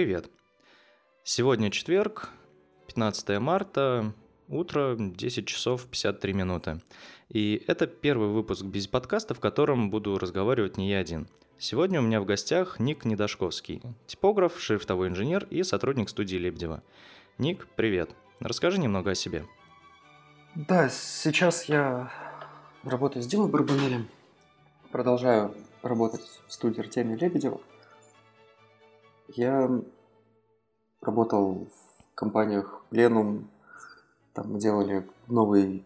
Привет. Сегодня четверг, 15 марта, утро, 10 часов 53 минуты. И это первый выпуск без подкаста, в котором буду разговаривать не я один. Сегодня у меня в гостях Ник Недошковский, типограф, шрифтовой инженер и сотрудник студии Лебедева. Ник, привет. Расскажи немного о себе. Да, сейчас я работаю с Димой Барбанелем. Продолжаю работать в студии Артемия Лебедева. Я работал в компаниях Plenum, там мы делали новый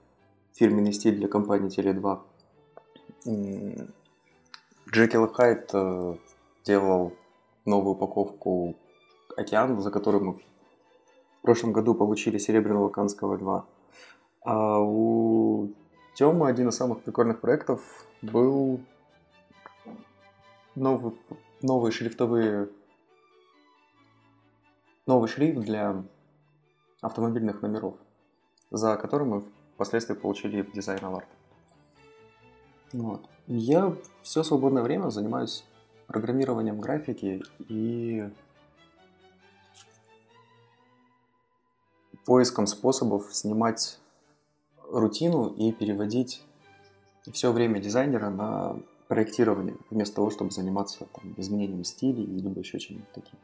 фирменный стиль для компании Теле2. Джекил Хайт э, делал новую упаковку «Океан», за которую мы в прошлом году получили серебряного Канского льва. А у Тёмы один из самых прикольных проектов был новый, новые шрифтовые новый шрифт для автомобильных номеров, за который мы впоследствии получили дизайн Award. Вот. Я все свободное время занимаюсь программированием графики и поиском способов снимать рутину и переводить все время дизайнера на проектирование, вместо того, чтобы заниматься там, изменением стиля или еще чем-нибудь таким.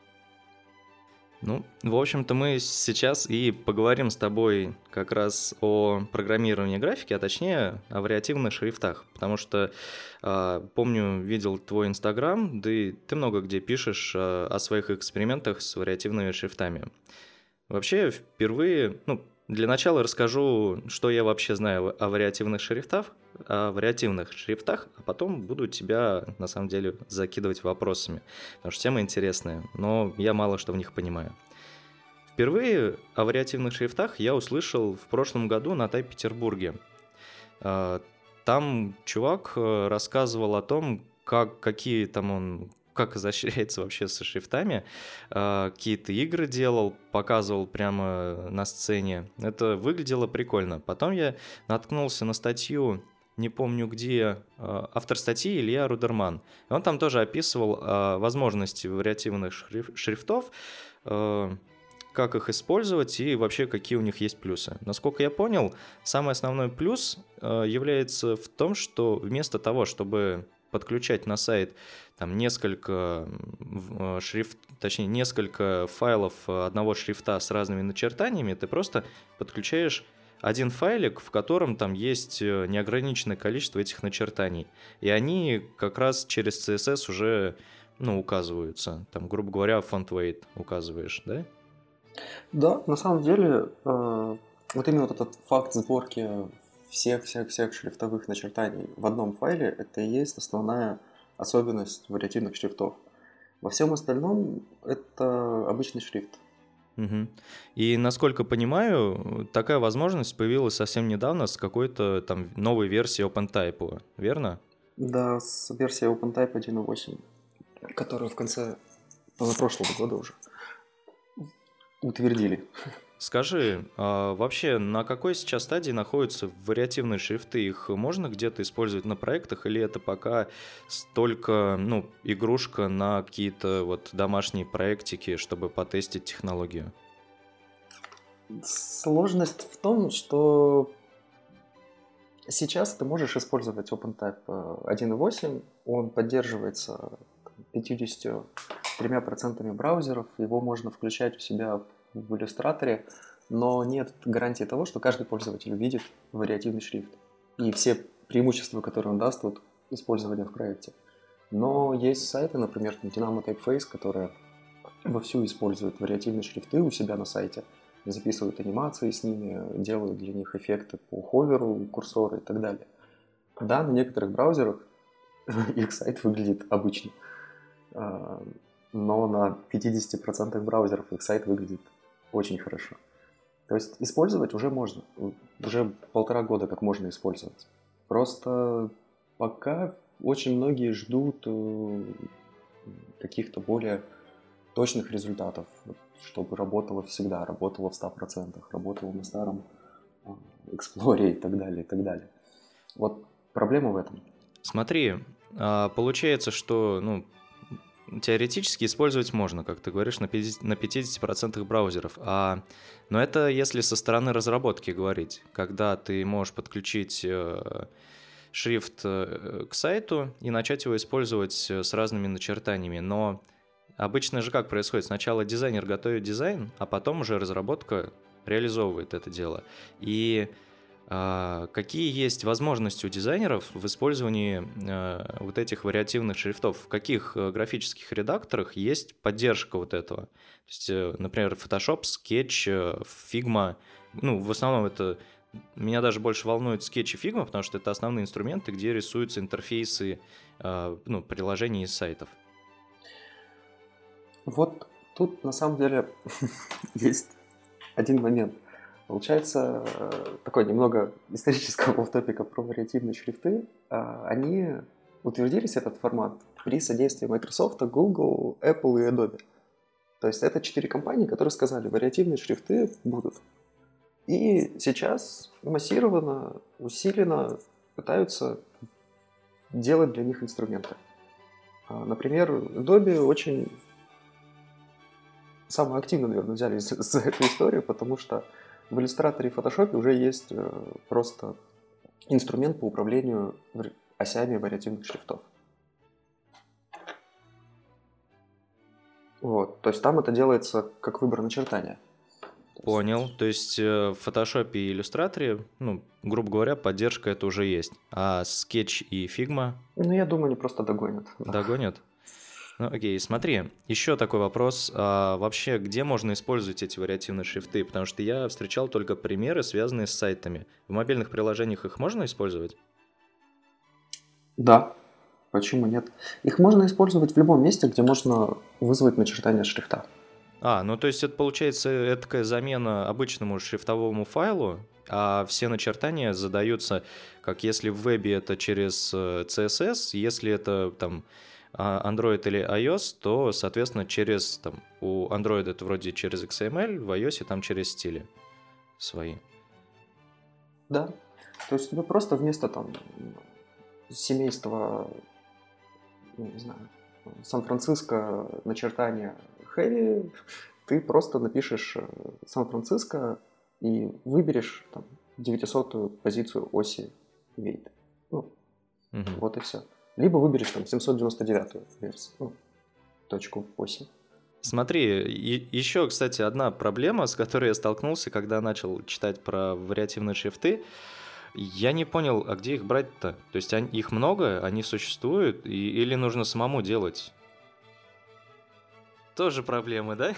Ну, в общем-то, мы сейчас и поговорим с тобой как раз о программировании графики, а точнее о вариативных шрифтах, потому что э, помню, видел твой инстаграм, да и ты много где пишешь э, о своих экспериментах с вариативными шрифтами. Вообще, впервые, ну, для начала расскажу, что я вообще знаю о вариативных шрифтах, о вариативных шрифтах, а потом буду тебя, на самом деле, закидывать вопросами, потому что тема интересная, но я мало что в них понимаю. Впервые о вариативных шрифтах я услышал в прошлом году на Тай-Петербурге. А, там чувак э, рассказывал о том, как, какие там он как изощряется вообще со шрифтами. А, какие-то игры делал, показывал прямо на сцене. Это выглядело прикольно. Потом я наткнулся на статью не помню где, а, автор статьи Илья Рудерман. Он там тоже описывал а, возможности вариативных шрифтов, как их использовать и вообще какие у них есть плюсы. Насколько я понял, самый основной плюс является в том, что вместо того, чтобы подключать на сайт там несколько э, шрифт, точнее несколько файлов одного шрифта с разными начертаниями, ты просто подключаешь один файлик, в котором там есть э, неограниченное количество этих начертаний. И они как раз через CSS уже ну, указываются. Там, грубо говоря, font weight указываешь, да? Да, на самом деле, э, вот именно вот этот факт сборки всех-всех-всех шрифтовых начертаний в одном файле, это и есть основная особенность вариативных шрифтов. Во всем остальном это обычный шрифт. Угу. И насколько понимаю, такая возможность появилась совсем недавно с какой-то там новой версией OpenType, верно? Да, с версией OpenType 1.8, которую в конце позапрошлого года уже утвердили. Скажи, а вообще на какой сейчас стадии находятся вариативные шрифты? Их можно где-то использовать на проектах или это пока столько, ну, игрушка на какие-то вот домашние проектики, чтобы потестить технологию? Сложность в том, что сейчас ты можешь использовать OpenType 1.8, он поддерживается 53% браузеров, его можно включать у себя в иллюстраторе, но нет гарантии того, что каждый пользователь увидит вариативный шрифт и все преимущества, которые он даст от использования в проекте. Но есть сайты, например, Dynamo Typeface, которые вовсю используют вариативные шрифты у себя на сайте, записывают анимации с ними, делают для них эффекты по ховеру, курсору и так далее. Да, на некоторых браузерах их сайт выглядит обычно, а, но на 50% браузеров их сайт выглядит очень хорошо. То есть использовать уже можно. Уже полтора года как можно использовать. Просто пока очень многие ждут э, каких-то более точных результатов, чтобы работало всегда, работало в 100%, работало на старом Explorer и так далее, и так далее. Вот проблема в этом. Смотри, а, получается, что ну, теоретически использовать можно, как ты говоришь, на 50%, на 50% браузеров. А, но это если со стороны разработки говорить, когда ты можешь подключить э, шрифт э, к сайту и начать его использовать э, с разными начертаниями. Но обычно же как происходит? Сначала дизайнер готовит дизайн, а потом уже разработка реализовывает это дело. И какие есть возможности у дизайнеров в использовании а, вот этих вариативных шрифтов? В каких э, графических редакторах есть поддержка вот этого? То есть, э, например, Photoshop, Sketch, э, Figma. Ну, в основном это меня даже больше волнует Sketch и Figma, потому что это основные инструменты, где рисуются интерфейсы а, ну, приложений и сайтов. Вот тут на самом деле есть один момент – Получается, э, такой немного исторического топика про вариативные шрифты. А, они утвердились, этот формат, при содействии Microsoft, Google, Apple и Adobe. То есть это четыре компании, которые сказали, вариативные шрифты будут. И сейчас массированно, усиленно пытаются делать для них инструменты. А, например, Adobe очень самое активно, наверное, взялись за эту историю, потому что в иллюстраторе и фотошопе уже есть э, просто инструмент по управлению осями вариативных шрифтов. Вот, то есть там это делается как выбор начертания. Понял. То есть э, в Photoshop и иллюстраторе, ну, грубо говоря, поддержка это уже есть. А Sketch и Figma? Ну, я думаю, они просто догонят. Догонят? Ну, окей, смотри, еще такой вопрос. А, вообще, где можно использовать эти вариативные шрифты? Потому что я встречал только примеры, связанные с сайтами. В мобильных приложениях их можно использовать? Да. Почему нет? Их можно использовать в любом месте, где можно вызвать начертание шрифта. А, ну то есть это получается это такая замена обычному шрифтовому файлу, а все начертания задаются, как если в вебе это через CSS, э, если это там Android или iOS, то, соответственно, через там у Android это вроде через XML, в iOS там через стили свои. Да. То есть тебе просто вместо там семейства, не знаю, Сан-Франциско начертания Heavy, ты просто напишешь э, Сан-Франциско и выберешь там 900-ю позицию оси Weight. Ну, угу. вот и все. Либо выберешь там 799 версию, ну, точку 8. Смотри, и, еще, кстати, одна проблема, с которой я столкнулся, когда начал читать про вариативные шрифты. Я не понял, а где их брать-то? То есть они, их много, они существуют, и, или нужно самому делать? Тоже проблемы, да?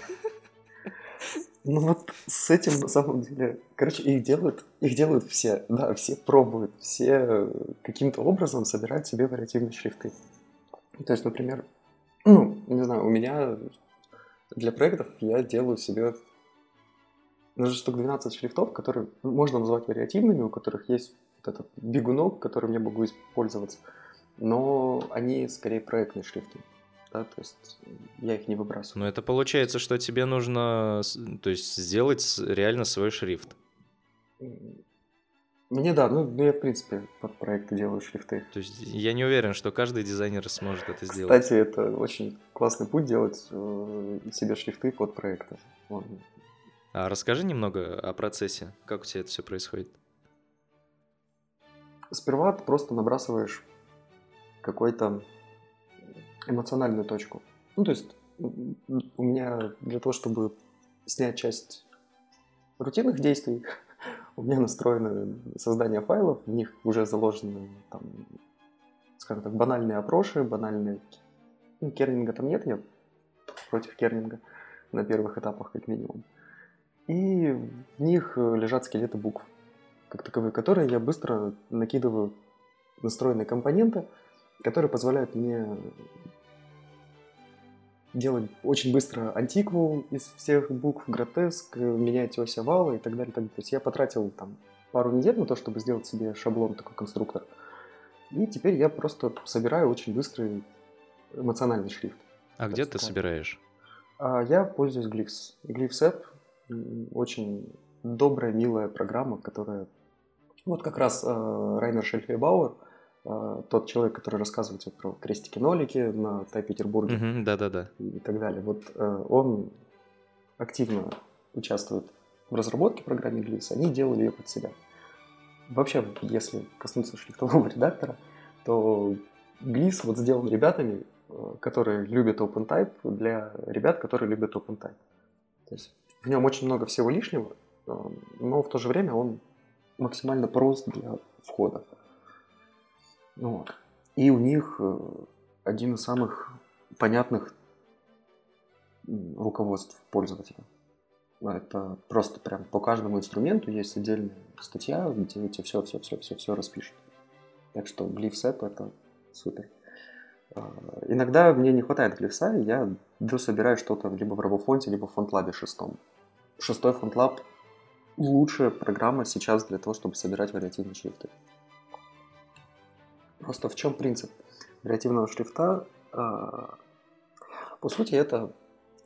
Ну вот с этим на самом деле, короче, их делают, их делают все, да, все пробуют, все каким-то образом собирают себе вариативные шрифты. То есть, например, ну, не знаю, у меня для проектов я делаю себе даже штук 12 шрифтов, которые можно назвать вариативными, у которых есть вот этот бегунок, которым я могу использоваться, но они скорее проектные шрифты да, то есть я их не выбрасываю. Но это получается, что тебе нужно, то есть сделать реально свой шрифт. Мне да, ну, ну я в принципе под проекты делаю шрифты. То есть я не уверен, что каждый дизайнер сможет это сделать. Кстати, это очень классный путь делать э, себе шрифты под проекты. Вон. А расскажи немного о процессе, как у тебя это все происходит. Сперва ты просто набрасываешь какой-то эмоциональную точку. Ну, то есть у меня для того, чтобы снять часть рутинных действий, у меня настроено создание файлов, в них уже заложены, там, скажем так, банальные опроши, банальные... Ну, кернинга там нет, я против кернинга на первых этапах, как минимум. И в них лежат скелеты букв, как таковые, которые я быстро накидываю настроенные компоненты, которые позволяют мне делать очень быстро антикву из всех букв, гротеск, менять ось овала и так далее. Так далее. То есть я потратил там пару недель на то, чтобы сделать себе шаблон, такой конструктор. И теперь я просто собираю очень быстрый эмоциональный шрифт. А где ты собираешь? А, я пользуюсь Glyphs. Glyphs App очень добрая, милая программа, которая... Вот как раз э, Райнер Шельфейбауэр тот человек, который рассказывает тебе про крестики-нолики на Тай-Петербурге Мгм, Да-да-да. и так далее. Вот э, он активно участвует в разработке программы Glyphs, они делали ее под себя. Вообще, если коснуться шрифтового редактора, то Glyphs вот сделан ребятами, э, которые любят OpenType, для ребят, которые любят OpenType. То есть в нем очень много всего лишнего, э, но в то же время он максимально прост для входа. Вот. И у них э, один из самых понятных руководств пользователя. Это просто прям по каждому инструменту есть отдельная статья, где эти все, все, все, все, все распишут. Так что App это супер. А, Иногда мне не хватает глифса, и я дособираю что-то либо в RoboFont, либо в FontLab шестом. Шестой FontLab лучшая программа сейчас для того, чтобы собирать вариативные шрифты. Просто в чем принцип вариативного шрифта? А, По сути, это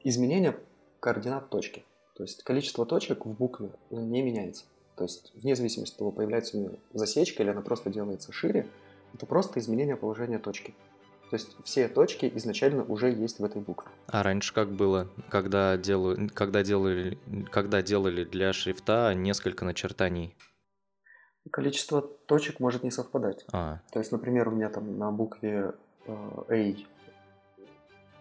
изменение координат точки. То есть количество точек в букве не меняется. То есть вне зависимости от того, появляется у нее засечка или она просто делается шире, это просто изменение положения точки. То есть все точки изначально уже есть в этой букве. А раньше как было, когда, делаю, когда, делали, когда делали для шрифта несколько начертаний? Количество точек может не совпадать. А, То есть, например, у меня там на букве э, A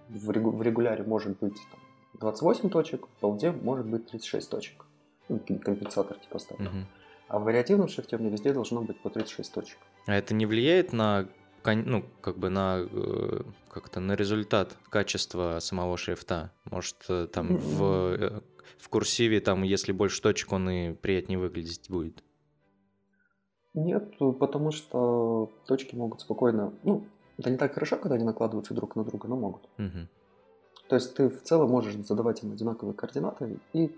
в, регу- в регуляре может быть там, 28 точек, в болде может быть 36 точек. Ну, ком- компенсатор типа ставлю. мгм. А в вариативном шрифте у меня везде должно быть по 36 точек. А это не влияет на, ну, как бы на, э, как-то на результат качества самого шрифта? Может, э, там в, э, в курсиве, там, если больше точек, он и приятнее выглядеть будет? Нет, потому что точки могут спокойно... Ну, это не так хорошо, когда они накладываются друг на друга, но могут. Мгм. То есть ты в целом можешь задавать им одинаковые координаты, и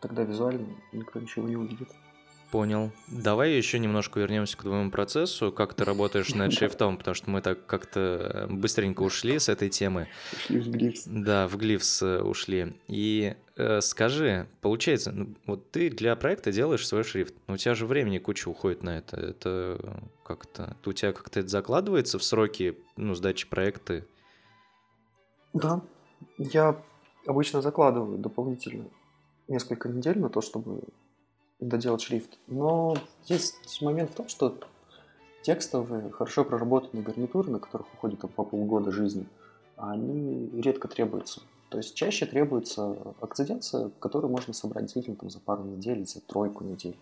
тогда визуально никто ничего не увидит. Понял. Давай еще немножко вернемся к твоему процессу, как ты работаешь над шрифтом, потому что мы так как-то э, быстренько ушли с этой темы. Шли в глифс. Да, в Glyphs э, ушли. И э, скажи, получается, ну, вот ты для проекта делаешь свой шрифт, но у тебя же времени куча уходит на это. Это как-то... У тебя как-то это закладывается в сроки, ну, сдачи проекта? Да, я обычно закладываю дополнительно несколько недель на то, чтобы доделать шрифт. Но есть момент в том, что текстовые, хорошо проработанные гарнитуры, на которых уходит там, по полгода жизни, они редко требуются. То есть чаще требуется акциденция, которую можно собрать действительно там, за пару недель, за тройку недель.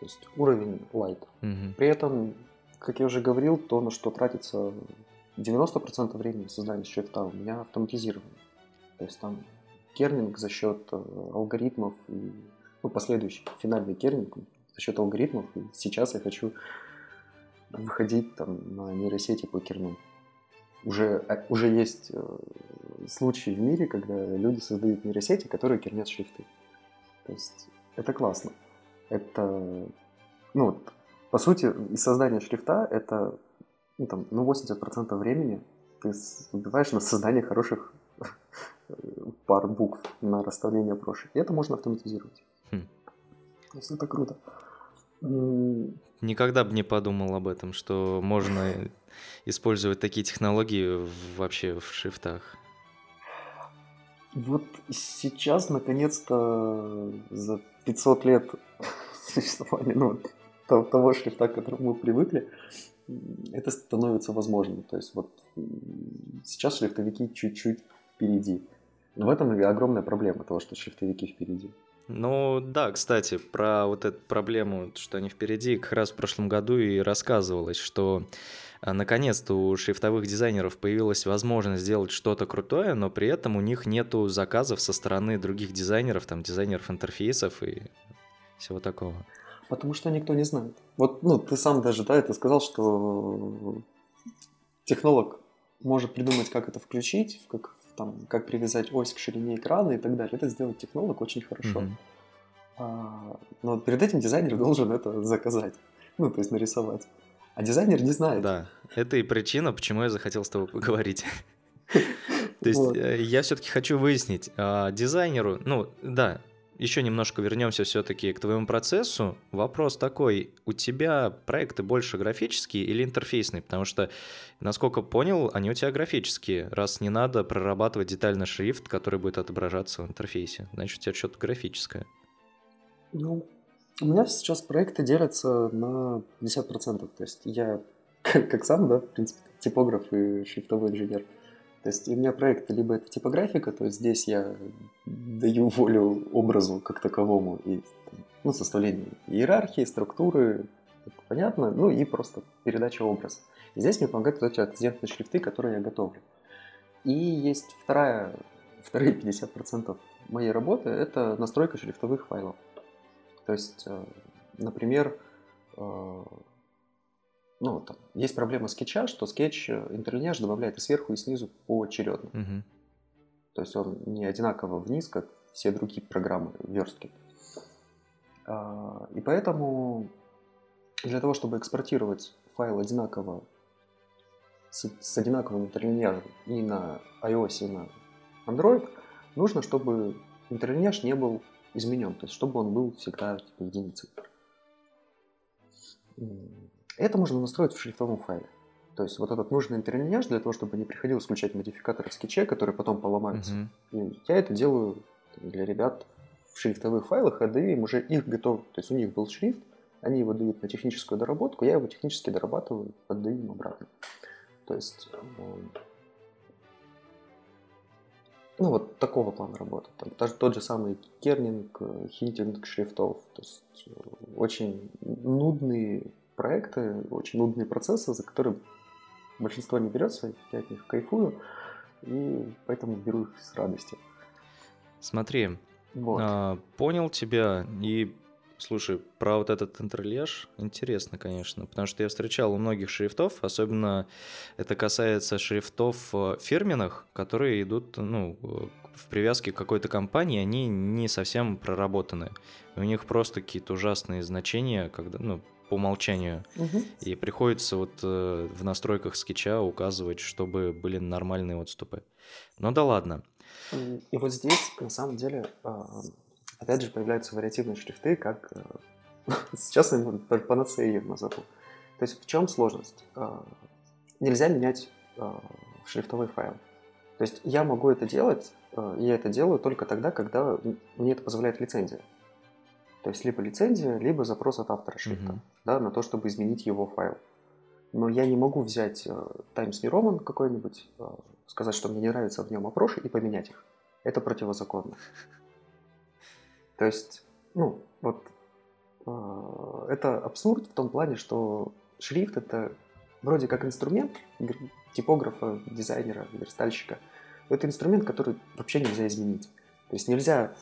То есть уровень light. Мгм. При этом, как я уже говорил, то, на что тратится 90% времени создания шрифта, у меня автоматизировано. То есть там кернинг за счет э, алгоритмов и ну, последующий финальный кернинг за счет алгоритмов. И сейчас я хочу выходить там на нейросети по керну. Уже, а, уже есть э, случаи в мире, когда люди создают нейросети, которые кернят шрифты. То есть это классно. Это, ну, вот, по сути, из создания шрифта это ну, там, ну, 80% времени ты убиваешь на создание хороших пар букв, на расставление брошек. И это можно автоматизировать. То есть это круто. Никогда бы не подумал об этом, что можно использовать такие технологии вообще в шрифтах. Вот сейчас, наконец-то, за 500 лет существования ну, то- того шрифта, к которому мы привыкли, это становится возможным. То есть вот сейчас шрифтовики чуть-чуть впереди. Но в этом и огромная проблема того, что шрифтовики впереди. Ну да, кстати, про вот эту проблему, что они впереди, как раз в прошлом году и рассказывалось, что а, наконец-то у шрифтовых дизайнеров появилась возможность сделать что-то крутое, но при этом у них нету заказов со стороны других дизайнеров, там дизайнеров интерфейсов и всего такого. Потому что никто не знает. Вот, ну, ты сам даже, да, это сказал, что технолог может придумать, как это включить, как, там, как привязать ось к ширине экрана и так далее. Это сделать технолог очень хорошо. Мгм. А, но перед этим дизайнер должен это заказать. Ну, то есть нарисовать. А дизайнер не знает. Да, это и причина, почему я захотел с тобой поговорить. То есть э, я все-таки хочу выяснить, а, дизайнеру, ну да, еще немножко вернемся все-таки к твоему процессу. Вопрос такой, у тебя проекты больше графические или интерфейсные? Потому что, насколько понял, они у тебя графические, раз не надо прорабатывать детально шрифт, который будет отображаться в интерфейсе. Значит, у тебя что-то графическое. Ну, у меня сейчас проекты делятся на 50%. То есть я, как сам, да, в принципе, типограф и шрифтовой инженер – то есть у меня проекты либо это типографика, то есть здесь я даю волю образу как таковому и ну, составлению иерархии, структуры, понятно, ну и просто передача образа. И здесь мне помогают вот эти акцидентные шрифты, которые я готовлю. И есть вторая, вторые 50% моей работы – это настройка шрифтовых файлов. То есть, э, например, э, ну, там, есть проблема скетча, что скетч э, интерлинеаж добавляет и сверху, и снизу поочередно. Угу. То есть он не одинаково вниз, как все другие программы верстки. А, и поэтому для того, чтобы экспортировать файл одинаково с, с одинаковым интерлинеажем и на iOS, и на Android, нужно, чтобы интерлинеаж не был изменен, то есть чтобы он был всегда типа, единицей. Это можно настроить в шрифтовом файле. То есть вот этот нужный интерлинеаж для того, чтобы не приходилось включать модификаторы в скетче, которые потом поломаются. Uh-huh. я это делаю для ребят в шрифтовых файлах, отдаю им уже их готов. То есть у них был шрифт, они его дают на техническую доработку, я его технически дорабатываю, отдаю им обратно. То есть, эм, ну вот такого плана работы. Там, даже тот же самый кернинг, э, хинтинг шрифтов. То есть э, очень нудные проекты, очень нудные процессы, за которые большинство не берется, я от них кайфую, и поэтому беру их с радостью. Смотри, вот. а, понял тебя, и слушай, про вот этот интерлеж интересно, конечно, потому что я встречал у многих шрифтов, особенно это касается шрифтов э, фирменных, которые идут, ну, в привязке к какой-то компании, они не совсем проработаны. У них просто какие-то ужасные значения, когда, ну, по умолчанию. Угу. И приходится вот э, в настройках скетча указывать, чтобы были нормальные отступы. Ну да ладно. И вот здесь, на самом деле, э, опять же, появляются вариативные шрифты, как э, сейчас я панацею назову. То есть в чем сложность? Э, нельзя менять э, шрифтовой файл. То есть я могу это делать, я это делаю только тогда, когда мне это позволяет лицензия. То есть либо лицензия, либо запрос от автора шрифта, mm-hmm. да, на то, чтобы изменить его файл. Но я не могу взять э, Times New Roman какой-нибудь, э, сказать, что мне не нравится в нем опроши и поменять их. Это противозаконно. То есть, ну, вот э, это абсурд в том плане, что шрифт это вроде как инструмент типографа, дизайнера, верстальщика. Это инструмент, который вообще нельзя изменить. То есть нельзя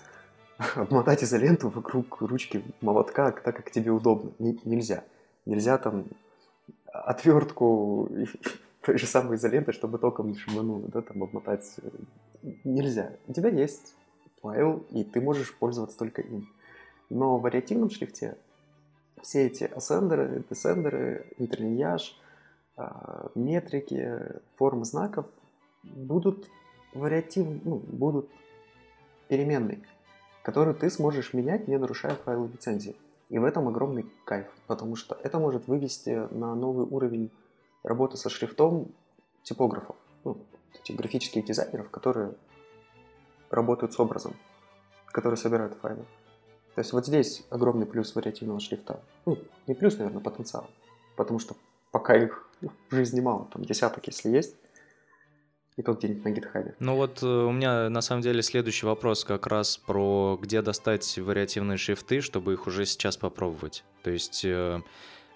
обмотать изоленту вокруг ручки молотка так, как тебе удобно. Н- нельзя. Нельзя там отвертку той же самой изоленты, чтобы током не шибануло, да, там обмотать. Нельзя. У тебя есть файл, и ты можешь пользоваться только им. Но в вариативном шрифте все эти ассендеры, десендеры, интерлиньяж, а, метрики, формы знаков будут вариативны, ну, будут переменные которую ты сможешь менять, не нарушая файлы лицензии. И в этом огромный кайф, потому что это может вывести на новый уровень работы со шрифтом типографов, ну, этих графических дизайнеров, которые работают с образом, которые собирают файлы. То есть вот здесь огромный плюс вариативного шрифта. Ну, не плюс, наверное, потенциал. Потому что пока их в жизни мало, там десяток, если есть, и тут где-нибудь на гитхабе. Ну вот э, у меня на самом деле следующий вопрос как раз про где достать вариативные шрифты, чтобы их уже сейчас попробовать. То есть, э,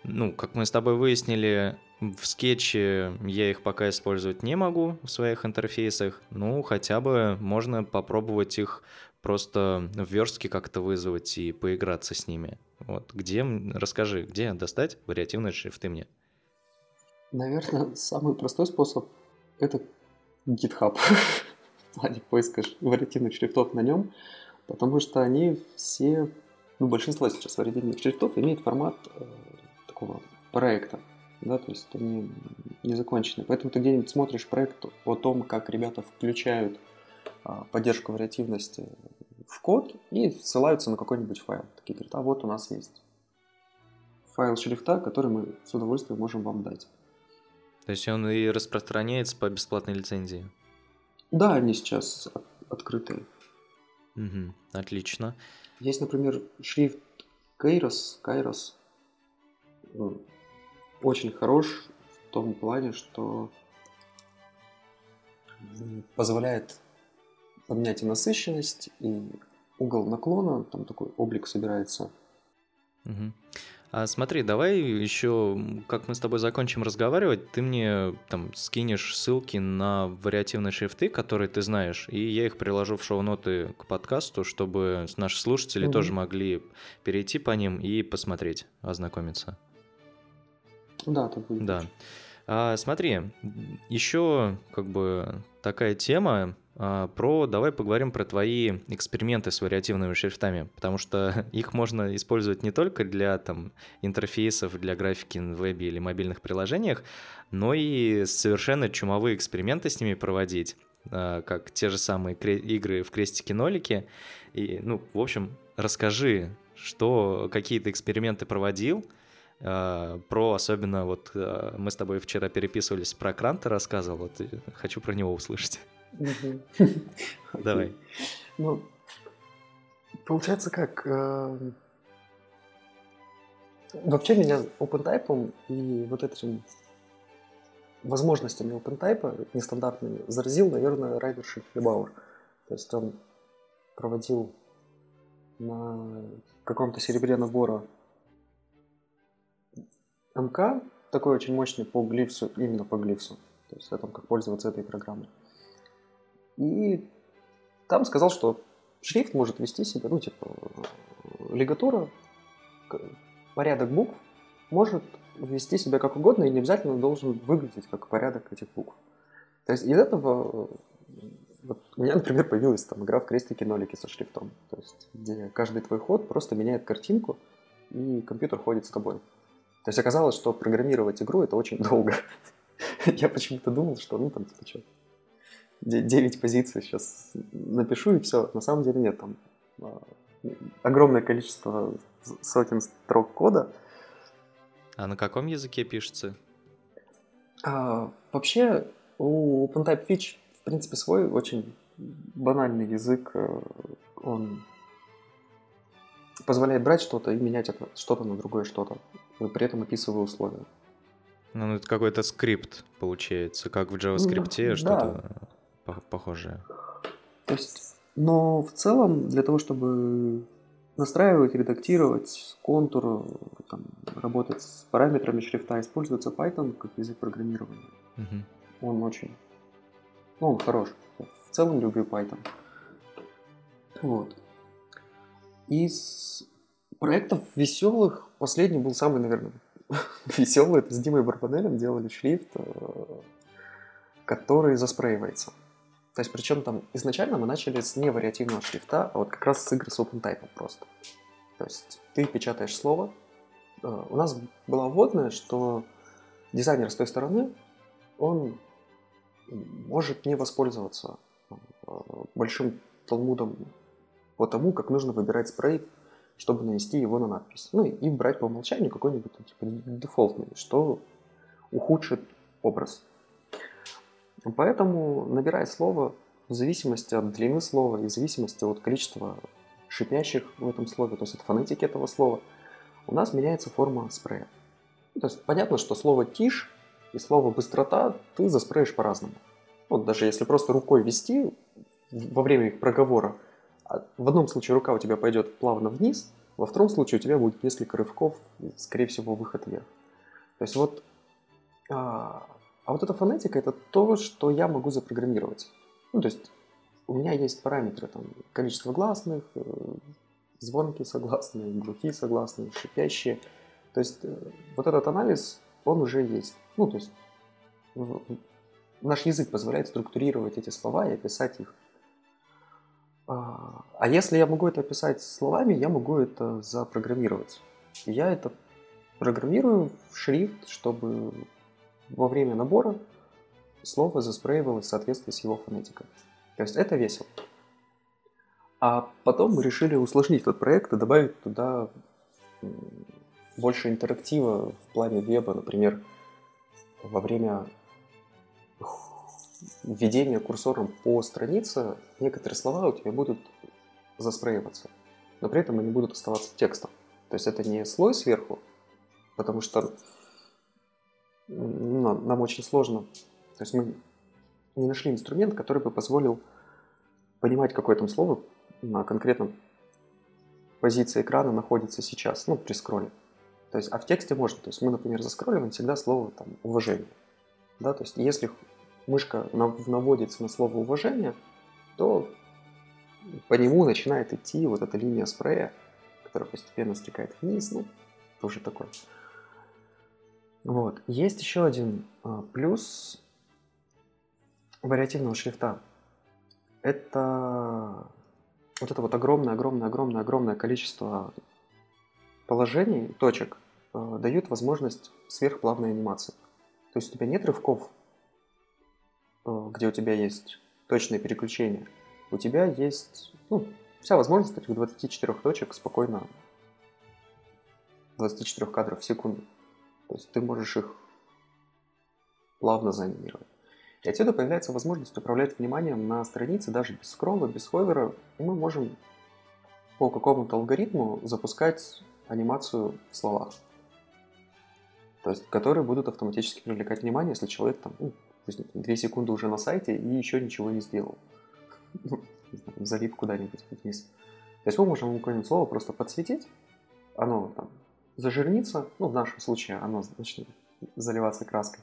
ну, как мы с тобой выяснили, в скетче я их пока использовать не могу в своих интерфейсах, ну, хотя бы можно попробовать их просто в верстке как-то вызвать и поиграться с ними. Вот, где, расскажи, где достать вариативные шрифты мне? Наверное, самый простой способ – это GitHub в плане поиска вариативных шрифтов на нем, потому что они все, ну, большинство сейчас вариативных шрифтов имеет формат э, такого проекта, да, то есть они не закончены. Поэтому ты где-нибудь смотришь проект о том, как ребята включают э, поддержку вариативности в код и ссылаются на какой-нибудь файл. Такие говорят, а вот у нас есть файл шрифта, который мы с удовольствием можем вам дать. То есть он и распространяется по бесплатной лицензии? Да, они сейчас открытые. Угу, отлично. Есть, например, шрифт Kairos, Kairos. Очень хорош в том плане, что позволяет поменять и насыщенность, и угол наклона, там такой облик собирается. Угу. А смотри, давай еще, как мы с тобой закончим разговаривать, ты мне там скинешь ссылки на вариативные шрифты, которые ты знаешь, и я их приложу в шоу-ноты к подкасту, чтобы наши слушатели угу. тоже могли перейти по ним и посмотреть, ознакомиться. Да, это будет. Да. А, смотри, еще как бы такая тема, а, про, давай поговорим про твои эксперименты с вариативными шрифтами, потому что их можно использовать не только для там, интерфейсов, для графики на вебе или мобильных приложениях, но и совершенно чумовые эксперименты с ними проводить, а, как те же самые игры в крестики-нолики. И, ну, в общем, расскажи, что какие то эксперименты проводил, про особенно вот мы с тобой вчера переписывались про Кранта рассказывал, вот хочу про него услышать. Давай. Ну, получается как? Э, вообще меня OpenType и вот этим возможностями OpenType нестандартными заразил, наверное, Райдер Шифлебауэр. То есть он проводил на каком-то серебре набора МК, такой очень мощный по глифсу, именно по глифсу. То есть о том, как пользоваться этой программой. И там сказал, что шрифт может вести себя, ну, типа, лигатура, порядок букв может вести себя как угодно и не обязательно должен выглядеть как порядок этих букв. То есть из этого вот у меня, например, появилась там игра в крестики-нолики со шрифтом, то есть где каждый твой ход просто меняет картинку, и компьютер ходит с тобой. То есть оказалось, что программировать игру это очень долго. Я почему-то думал, что ну там типа что, 9 позиций сейчас напишу и все. На самом деле нет, там а, огромное количество сотен строк кода. А на каком языке пишется? А, вообще у OpenType Fitch в принципе свой очень банальный язык. Э, он позволяет брать что-то и менять это что-то на другое что-то, при этом описывая условия. Ну, это какой-то скрипт получается, как в JavaScript ну, что-то. Да похожее. То есть, но в целом для того, чтобы настраивать, редактировать контур, там, работать с параметрами шрифта, используется Python как язык программирования. Угу. Он очень, ну, он хорош. В целом люблю Python. Вот. Из проектов веселых последний был самый, наверное, веселый. Это с Димой Барбанелем делали шрифт, э, который заспреивается. То есть, причем там изначально мы начали с не вариативного шрифта, а вот как раз с игры с OpenType просто. То есть ты печатаешь слово. Э, у нас была вводная, что дизайнер с той стороны, он может не воспользоваться э, большим талмудом по тому, как нужно выбирать спрей, чтобы нанести его на надпись. Ну и брать по умолчанию какой-нибудь типа дефолтный, что ухудшит образ. Поэтому, набирая слово, в зависимости от длины слова и в зависимости от количества шипящих в этом слове, то есть от фонетики этого слова, у нас меняется форма спрея. Ну, то есть понятно, что слово «тишь» и слово «быстрота» ты заспреешь по-разному. Вот даже если просто рукой вести во время их проговора, в одном случае рука у тебя пойдет плавно вниз, во втором случае у тебя будет несколько рывков, скорее всего, выход вверх. То есть вот а, а вот эта фонетика – это то, что я могу запрограммировать. Ну, то есть у меня есть параметры, там, количество гласных, э, звонкие согласные, глухие согласные, шипящие. То есть э, вот этот анализ, он уже есть. Ну, то есть наш язык позволяет структурировать эти слова и описать их. А, а если я могу это описать словами, я могу это запрограммировать. Я это программирую в шрифт, чтобы во время набора слово заспреивалось в соответствии с его фонетикой. То есть это весело. А потом мы решили усложнить этот проект и добавить туда больше интерактива в плане веба, например, во время введения курсором по странице некоторые слова у тебя будут заспреиваться, но при этом они будут оставаться текстом. То есть это не слой сверху, потому что ну, нам очень сложно. То есть мы не нашли инструмент, который бы позволил понимать, какое там слово на конкретном позиции экрана находится сейчас, ну, при скролле. То есть, а в тексте можно. То есть мы, например, заскролливаем всегда слово там, уважение. Да, то есть если мышка наводится на слово уважение, то по нему начинает идти вот эта линия спрея, которая постепенно стекает вниз, ну, тоже такой. Вот. Есть еще один а, плюс вариативного шрифта. Это вот это вот огромное-огромное-огромное-огромное количество положений, точек, э, дают возможность сверхплавной анимации. То есть у тебя нет рывков, где у тебя есть точные переключения. У тебя есть ну, вся возможность этих 24 точек спокойно 24 кадров в секунду. То есть ты можешь их плавно заанимировать. И отсюда появляется возможность управлять вниманием на странице даже без скролла, без ховера. И мы можем по какому-то алгоритму запускать анимацию в словах. То есть, которые будут автоматически привлекать внимание, если человек там, ну, допустим, 2 секунды уже на сайте и еще ничего не сделал. Залип куда-нибудь вниз. То есть мы можем ему какое-нибудь слово просто подсветить, оно там зажирнится, ну, в нашем случае оно начнет заливаться краской,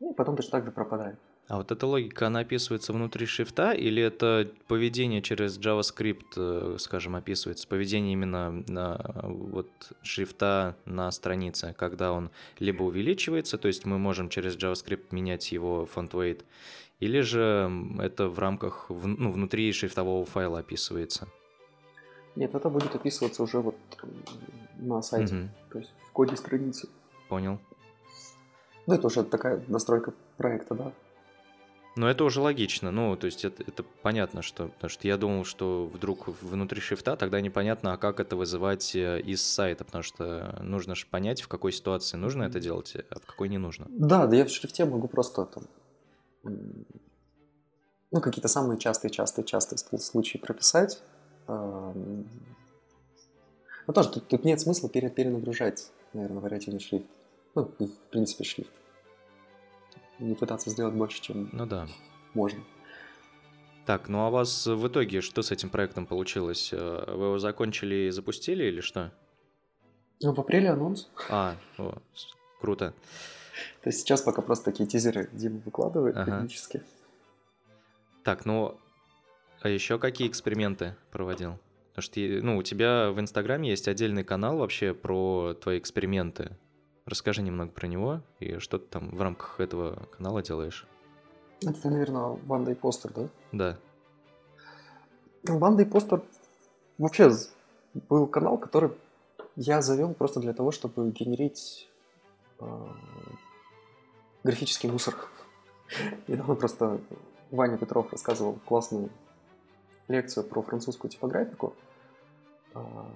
и потом точно так же пропадает. А вот эта логика, она описывается внутри шрифта или это поведение через JavaScript, э, скажем, описывается? Поведение именно на, вот, шрифта на странице, когда он либо увеличивается, то есть мы можем через JavaScript менять его font weight, или же это в рамках, ну, внутри шрифтового файла описывается? Нет, это будет описываться уже вот на сайте, угу. то есть в коде страницы. Понял. Ну, это уже такая настройка проекта, да. Но это уже логично, ну, то есть это, это понятно, что, потому что я думал, что вдруг внутри шрифта тогда непонятно, а как это вызывать э, из сайта, потому что нужно же понять, в какой ситуации нужно это делать, а в какой не нужно. Да, да я в шрифте могу просто там, ну, какие-то самые частые-частые-частые случаи прописать. Ну, тоже тут, тут нет смысла перенагружать, наверное, вариативный шрифт. Ну, в принципе, шрифт. Не пытаться сделать больше, чем ну, да. можно. Так, ну а у вас в итоге что с этим проектом получилось? Э, вы его закончили и запустили или что? Ну, в апреле анонс. А, о, круто. То есть сейчас пока просто такие тизеры Дима выкладывает ага. периодически. Так, ну, а еще какие эксперименты проводил? Потому что, ну, у тебя в Инстаграме есть отдельный канал вообще про твои эксперименты. Расскажи немного про него и что ты там в рамках этого канала делаешь. Это, наверное, Ванда и Постер, да? Да. Ванда и Постер вообще был канал, который я завел просто для того, чтобы генерить э, графический мусор. Недавно просто Ваня Петров рассказывал классную лекцию про французскую типографику. А,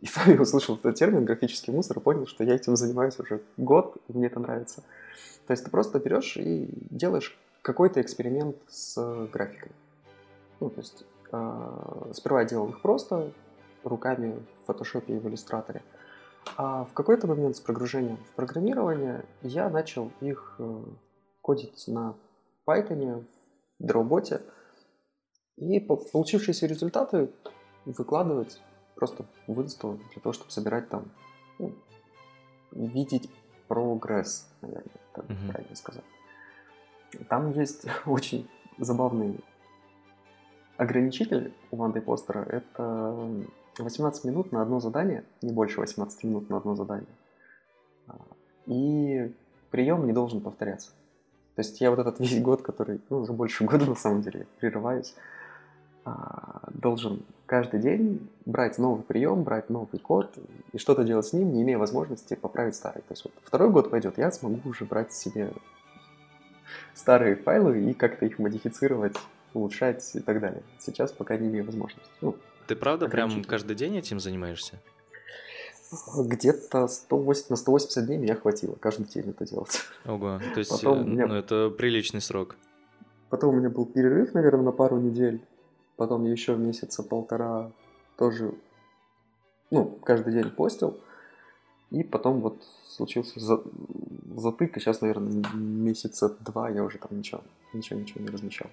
и там я услышал этот термин «графический мусор» и понял, что я этим занимаюсь уже год, и мне это нравится. То есть ты просто берешь и делаешь какой-то эксперимент с графикой. Ну, то есть э, сперва я делал их просто руками в фотошопе и в иллюстраторе. А в какой-то момент с прогружением в программирование я начал их э, кодить на Python, в Drawbot, и получившиеся результаты выкладывать просто в инсту для того, чтобы собирать там, ну, видеть прогресс, наверное, так mm-hmm. правильно сказать. Там есть очень забавный ограничитель у Ванды Постера. Это 18 минут на одно задание, не больше 18 минут на одно задание. А, и прием не должен повторяться. То есть я вот этот весь год, который, ну, уже больше года на самом деле, прерываюсь, должен каждый день брать новый прием, брать новый код и что-то делать с ним, не имея возможности поправить старый. То есть вот второй год пойдет, я смогу уже брать себе старые файлы и как-то их модифицировать улучшать и так далее. Сейчас пока не имею возможности. Ну, Ты правда прям каждый день этим занимаешься? Где-то 180, на 180 дней меня хватило каждый день это делать. Ого, то есть Потом меня... ну, это приличный срок. Потом у меня был перерыв, наверное, на пару недель. Потом еще месяца полтора тоже, ну, каждый день постил. И потом вот случился за... затык, и сейчас, наверное, месяца два я уже там ничего, ничего, ничего не размещал.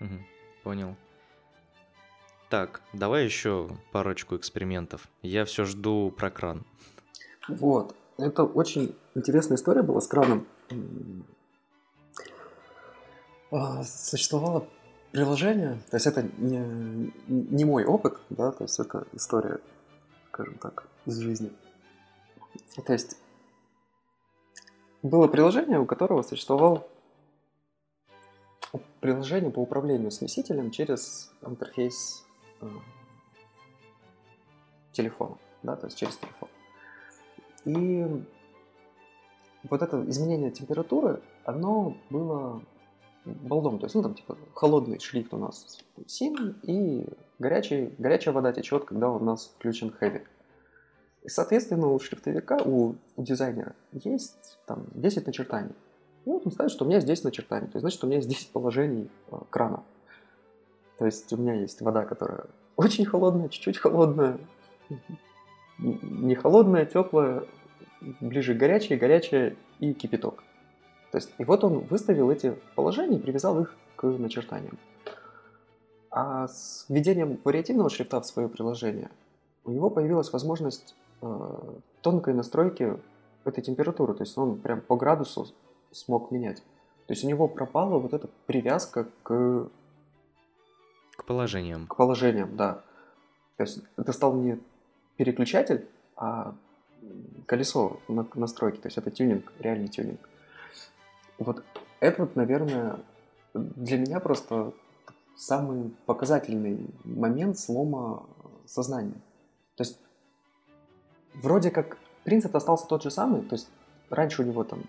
Угу, понял. Так, давай еще парочку экспериментов. Я все жду про кран. Вот. Это очень интересная история была с краном. А, существовало приложение, то есть это не, не мой опыт, да, то есть это история, скажем так, из жизни. То есть было приложение, у которого существовал приложение по управлению смесителем через интерфейс э, телефона, да, то есть через телефон. И вот это изменение температуры, оно было балдом, то есть, ну, там, типа, холодный шрифт у нас син, и горячий, горячая вода течет, когда у нас включен heavy. И, соответственно, у шрифтовика, у, дизайнера есть там 10 начертаний. Вот он ставит, что у меня здесь начертание. То есть, значит, у меня есть 10 положений э, крана. То есть, у меня есть вода, которая очень холодная, чуть-чуть холодная, не холодная, теплая, ближе к горячей, горячая и кипяток. То есть, и вот он выставил эти положения и привязал их к начертаниям. А с введением вариативного шрифта в свое приложение у него появилась возможность э, тонкой настройки этой температуры. То есть он прям по градусу смог менять. То есть у него пропала вот эта привязка к... К положениям. К положениям, да. То есть это стал не переключатель, а колесо на настройки. То есть это тюнинг, реальный тюнинг. Вот это вот, наверное, для меня просто самый показательный момент слома сознания. То есть вроде как принцип остался тот же самый, то есть раньше у него там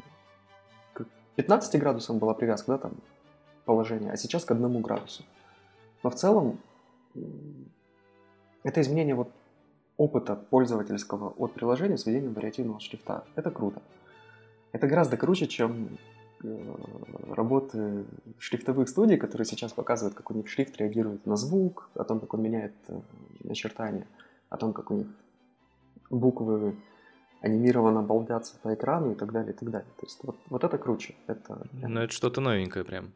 к 15 градусам была привязка, да, там положение, а сейчас к одному градусу. Но в целом это изменение вот опыта пользовательского от приложения с введением вариативного шрифта. Это круто. Это гораздо круче, чем работы шрифтовых студий, которые сейчас показывают, как у них шрифт реагирует на звук, о том, как он меняет э, начертания, о том, как у них буквы анимированно балдятся по экрану и так далее, и так далее. То есть вот, вот это круче. Это... Ну, это что-то новенькое прям.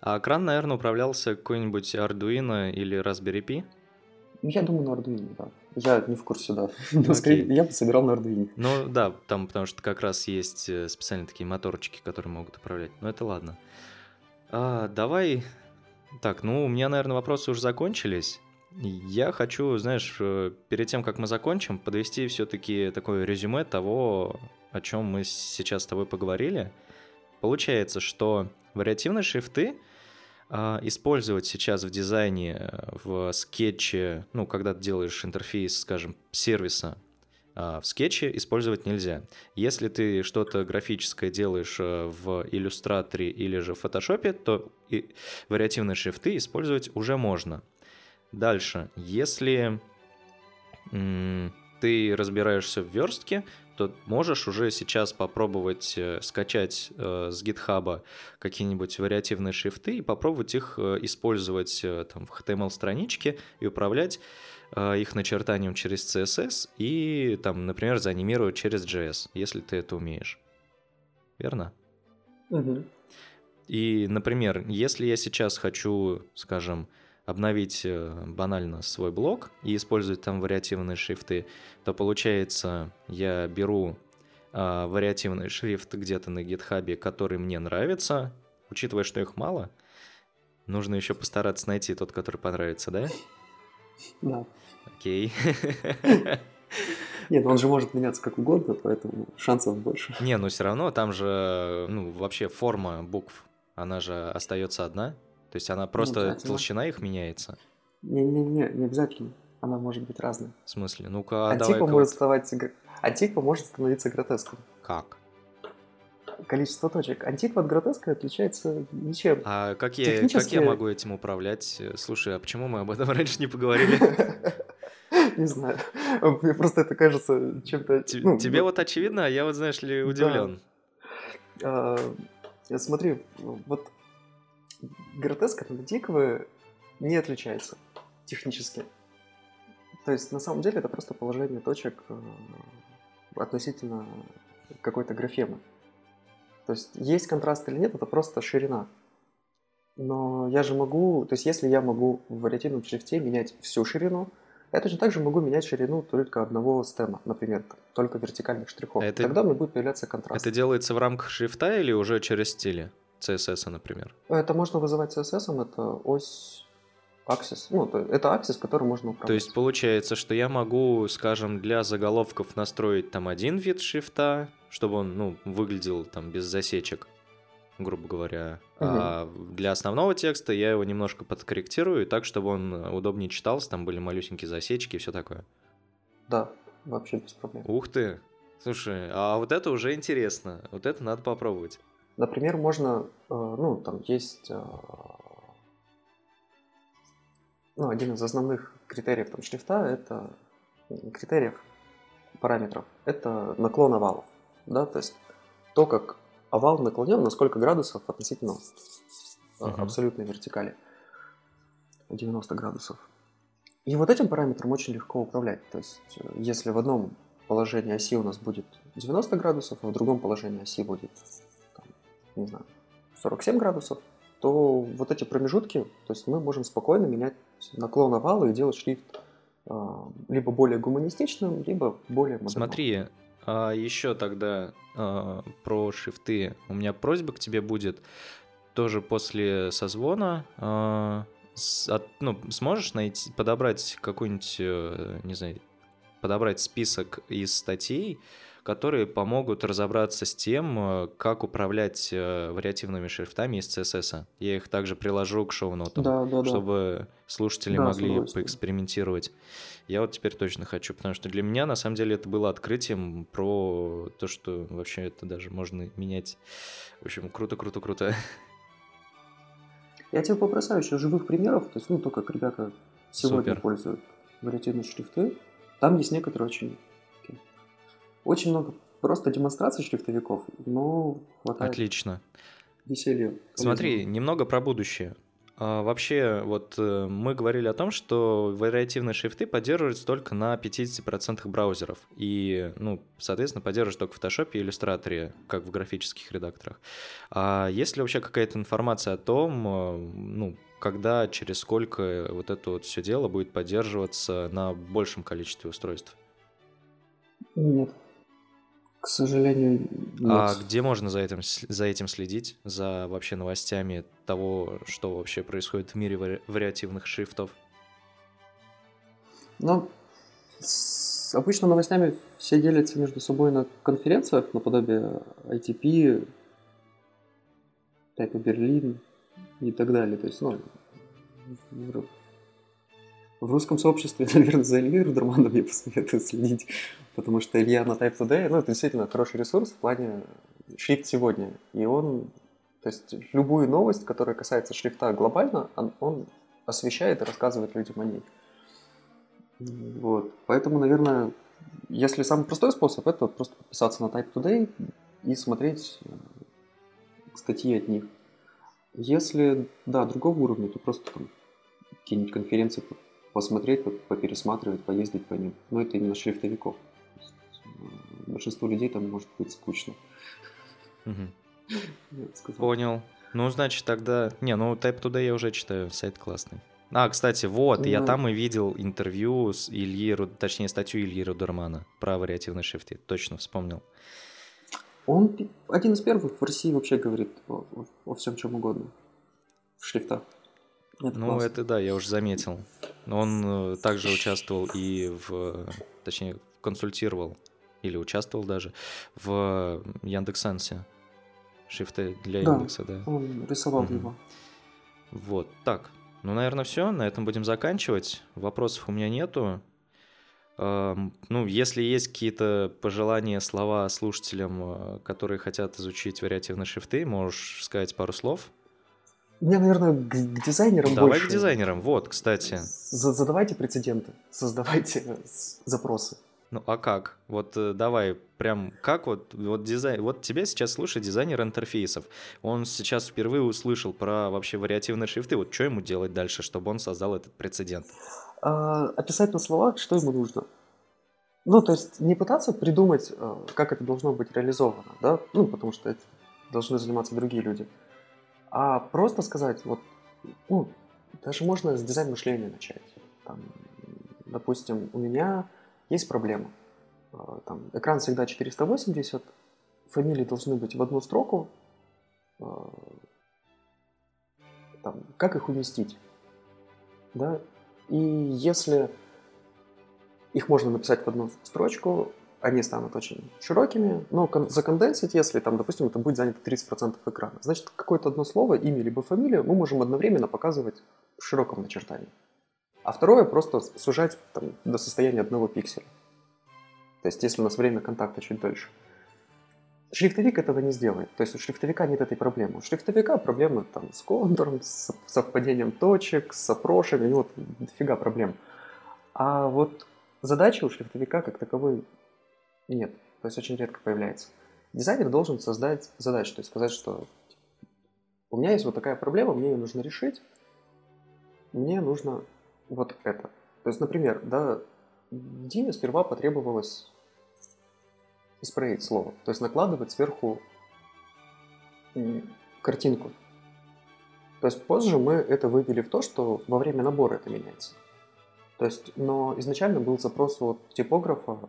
А экран, наверное, управлялся какой-нибудь Arduino или Raspberry Pi? Ну, я думаю, на Arduino, да. Я не в курсе, да. Но скорее, я бы собирал на Arduino. Ну да, там потому что как раз есть э, специальные такие моторчики, которые могут управлять. Но это ладно. А, давай... Так, ну у меня, наверное, вопросы уже закончились. Я хочу, знаешь, э, перед тем, как мы закончим, подвести все-таки такое резюме того, о чем мы сейчас с тобой поговорили. Получается, что вариативные шрифты — использовать сейчас в дизайне, в скетче, ну, когда ты делаешь интерфейс, скажем, сервиса, а, в скетче использовать нельзя. Если ты что-то графическое делаешь э, в иллюстраторе или же в фотошопе, то и вариативные шрифты использовать уже можно. Дальше, если ты разбираешься в верстке, то можешь уже сейчас попробовать э, скачать э, с GitHub какие-нибудь вариативные шрифты и попробовать их э, использовать там, в HTML-страничке и управлять их начертанием через CSS и, там, например, заанимировать через JS, если ты это умеешь. Верно? Угу. И, например, если я сейчас хочу, скажем, обновить э, банально свой блог и использовать там вариативные шрифты, то получается, я беру э, вариативный шрифт где-то на гитхабе, который мне нравится, учитывая, что их мало, нужно еще постараться найти тот, который понравится, да? Да. Окей. Нет, он же может меняться как угодно, поэтому шансов больше. Не, но все равно там же, ну, вообще форма букв, она же остается одна. То есть она просто толщина их меняется? Не-не-не, не обязательно. Она может быть разной. В смысле? Ну-ка, а давай... может становиться... А типа может становиться гротеском. Как? количество точек. Антиква от гротеска отличается ничем. А как я, Технически... как я могу этим управлять? Слушай, а почему мы об этом раньше не поговорили? Не знаю. Мне просто это кажется чем-то... Ну, тебе вот очевидно, а я вот, знаешь ли, удивлен. А, смотри, вот гротеск от антиквы не отличается технически. То есть, на самом деле, это просто положение точек э, относительно какой-то графемы. То есть, есть контраст или нет, это просто ширина. Но я же могу, то есть, если я могу в вариативном шрифте менять всю ширину, я точно так же могу менять ширину только одного стема, например, только вертикальных штрихов. Это, Тогда меня будет появляться контраст. Это делается в рамках шрифта или уже через стили? CSS, например? Это можно вызывать CSS, это ось Аксис. Ну, это аксис, который можно управлять. То есть получается, что я могу, скажем, для заголовков настроить там один вид шрифта, чтобы он, ну, выглядел там без засечек, грубо говоря. Угу. А для основного текста я его немножко подкорректирую так, чтобы он удобнее читался, там были малюсенькие засечки и все такое. Да, вообще без проблем. Ух ты! Слушай, а вот это уже интересно. Вот это надо попробовать. Например, можно, э, ну, там есть э, ну, один из основных критериев там, шрифта это критериев параметров это наклон овалов, да, то есть то, как овал наклонен, на сколько градусов относительно uh-huh. абсолютной вертикали, 90 градусов. И вот этим параметром очень легко управлять. То есть, если в одном положении оси у нас будет 90 градусов, а в другом положении оси будет, не знаю, 47 градусов, то вот эти промежутки, то есть мы можем спокойно менять наклон овала и делать шрифт а, либо более гуманистичным, либо более модерным. Смотри, а еще тогда а, про шрифты. У меня просьба к тебе будет тоже после созвона. А, с, от, ну, сможешь найти, подобрать какой-нибудь, э, не знаю, подобрать список из статей, которые помогут разобраться с тем, э, как управлять э, вариативными шрифтами из CSS. Я их также приложу к шоу-нотам, да, да, чтобы да. слушатели да, могли поэкспериментировать. Я вот теперь точно хочу, потому что для меня на самом деле это было открытием про то, что вообще это даже можно менять. В общем, круто-круто-круто. Я тебе попросаю еще живых примеров, то есть, ну, то, как ребята сегодня Супер. пользуют вариативные шрифты. Там есть некоторые очень очень много просто демонстраций шрифтовиков, но хватает Отлично. веселья. Смотри, немного про будущее. А, вообще, вот э, мы говорили о том, что вариативные шрифты поддерживаются только на 50% браузеров. И, ну, соответственно, поддерживаются только в Photoshop и Illustrator, как в графических редакторах. А есть ли вообще какая-то информация о том, э, ну, когда, через сколько вот это вот все дело будет поддерживаться на большем количестве устройств? Нет. К сожалению, нет. А где можно за этим, за этим следить? За вообще новостями того, что вообще происходит в мире вари- вариативных шрифтов? Ну, с обычно новостями все делятся между собой на конференциях, наподобие ITP, Type Берлин и так далее. То есть, ну, в русском сообществе, наверное, за Ильей Рудерманом я посоветую следить, потому что Илья на Type Today, ну, это действительно хороший ресурс в плане шрифт сегодня. И он, то есть любую новость, которая касается шрифта глобально, он, он освещает и рассказывает людям о ней. Вот. Поэтому, наверное, если самый простой способ, это просто подписаться на Type Today и смотреть э, статьи от них. Если, да, другого уровня, то просто там какие-нибудь конференции посмотреть, попересматривать, поездить по ним. Но это именно шрифтовиков. Большинству людей там может быть скучно. Понял. Ну, значит, тогда... Не, ну, Type туда я уже читаю, сайт классный. А, кстати, вот, да. я там и видел интервью с Ильей, точнее, статью Ильи Рудермана про вариативный шрифты. Точно вспомнил. Он один из первых в России вообще говорит о, о, о всем чем угодно. В шрифтах. Это ну, классно. это да, я уже заметил. Он э, также участвовал и в, точнее, консультировал или участвовал даже в Яндекс.Ансе. Шрифты для да, Яндекса, да. Он рисовал угу. его. Вот, так. Ну, наверное, все. На этом будем заканчивать. Вопросов у меня нету. Ну, если есть какие-то пожелания, слова слушателям, э, которые хотят изучить вариативные шрифты, можешь сказать пару слов? Меня, наверное, к, к дизайнерам Давай больше. к дизайнерам, вот, кстати. Задавайте прецеденты, создавайте запросы. Ну а как? Вот э, давай, прям как вот, вот дизайн, вот тебя сейчас слушает дизайнер интерфейсов. Он сейчас впервые услышал про вообще вариативные шрифты. Вот что ему делать дальше, чтобы он создал этот прецедент? А, описать на словах, что ему нужно. Ну, то есть не пытаться придумать, э, как это должно быть реализовано, да, ну, потому что это должны заниматься другие люди, а просто сказать, вот, ну, даже можно с дизайн мышления начать. Там, допустим, у меня есть проблема. А, там, экран всегда 480, фамилии должны быть в одну строку. А, там, как их уместить? Да? И если их можно написать в одну строчку, они станут очень широкими, но законденсить, если там, допустим, это будет занято 30% экрана, значит, какое-то одно слово, имя либо фамилию мы можем одновременно показывать в широком начертании. А второе просто сужать там, до состояния одного пикселя. То есть, если у нас время контакта чуть дольше. Шрифтовик этого не сделает. То есть у шрифтовика нет этой проблемы. У шрифтовика проблемы там, с контуром, с совпадением точек, с опрошами, вот дофига проблем. А вот задачи у шрифтовика как таковой нет. То есть очень редко появляется. Дизайнер должен создать задачу, то есть сказать, что у меня есть вот такая проблема, мне ее нужно решить, мне нужно вот это. То есть, например, да, Диме сперва потребовалось исправить слово, то есть накладывать сверху картинку. То есть позже мы это вывели в то, что во время набора это меняется. То есть, но изначально был запрос от типографа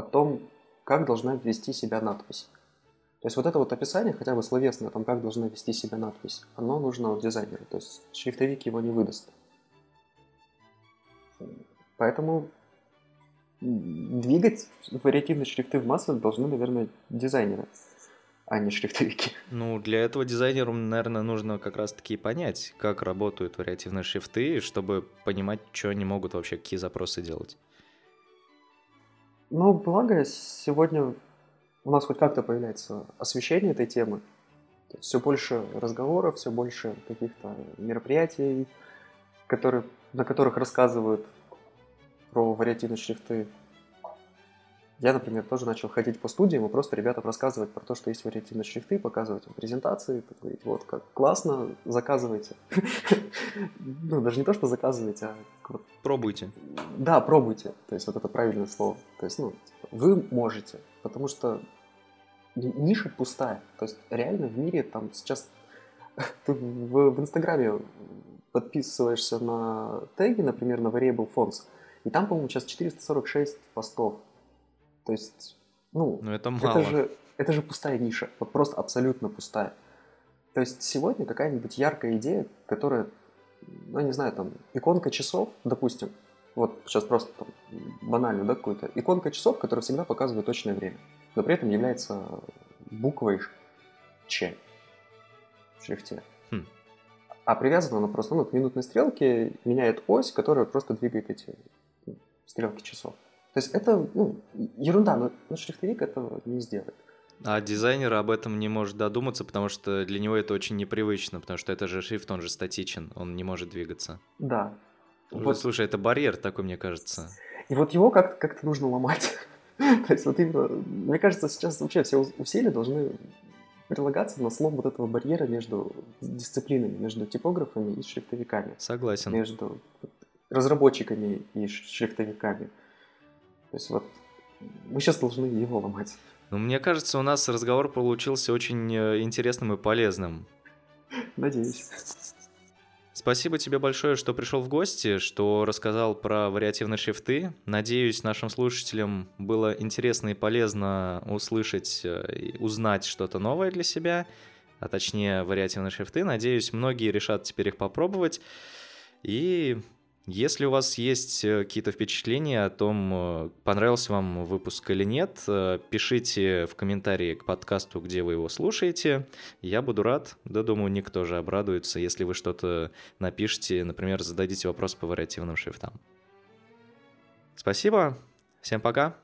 о том, как должна вести себя надпись. То есть вот это вот описание, хотя бы словесное, о том, как должна вести себя надпись, оно нужно от дизайнера. То есть шрифтовик его не выдаст. Поэтому двигать вариативные шрифты в массу должны, наверное, дизайнеры, а не шрифтовики. Ну, для этого дизайнеру, наверное, нужно как раз-таки понять, как работают вариативные шрифты, чтобы понимать, что они могут вообще, какие запросы делать. Ну, благо, сегодня у нас хоть как-то появляется освещение этой темы. Все больше разговоров, все больше каких-то мероприятий, которые на которых рассказывают про вариативные шрифты. Я, например, тоже начал ходить по студиям и просто ребятам рассказывать про то, что есть вариативные шрифты, показывать им презентации, говорить, вот как классно, заказывайте. Ну, даже не то, что заказывайте, а... Пробуйте. Да, пробуйте. То есть вот это правильное слово. То есть, ну, вы можете, потому что ниша пустая. То есть реально в мире там сейчас ты в, в Инстаграме подписываешься на теги, например, на Variable Fonts, и там, по-моему, сейчас 446 постов. То есть, ну, ну это, мало. это же это же пустая ниша, вот просто абсолютно пустая. То есть сегодня какая-нибудь яркая идея, которая, ну, не знаю, там, иконка часов, допустим, вот сейчас просто там, банально, да, какую-то, иконка часов, которая всегда показывает точное время, но при этом является буквой Ч в шрифте. А привязана она просто ну, к минутной стрелке, меняет ось, которая просто двигает эти стрелки часов. То есть это ну, ерунда, но, но шрифтовик этого не сделает. А дизайнер об этом не может додуматься, потому что для него это очень непривычно, потому что это же шрифт, он же статичен, он не может двигаться. Да. Вот. Слушай, это барьер такой, мне кажется. И вот его как-то как нужно ломать. То есть вот именно, мне кажется, сейчас вообще все усилия должны прилагаться на слом вот этого барьера между дисциплинами, между типографами и шрифтовиками. Согласен. Между разработчиками и шрифтовиками. То есть вот мы сейчас должны его ломать. Ну, мне кажется, у нас разговор получился очень э, интересным и полезным. Надеюсь. Спасибо тебе большое, что пришел в гости, что рассказал про вариативные шрифты. Надеюсь, нашим слушателям было интересно и полезно услышать, э, узнать что-то новое для себя, а точнее вариативные шрифты. Надеюсь, многие решат теперь их попробовать. И если у вас есть э, какие-то впечатления о том, э, понравился вам выпуск или нет, э, пишите в комментарии к подкасту, где вы его слушаете. Я буду рад, да думаю, никто же обрадуется, если вы что-то напишите, например, зададите вопрос по вариативным шрифтам. Спасибо, Всем пока.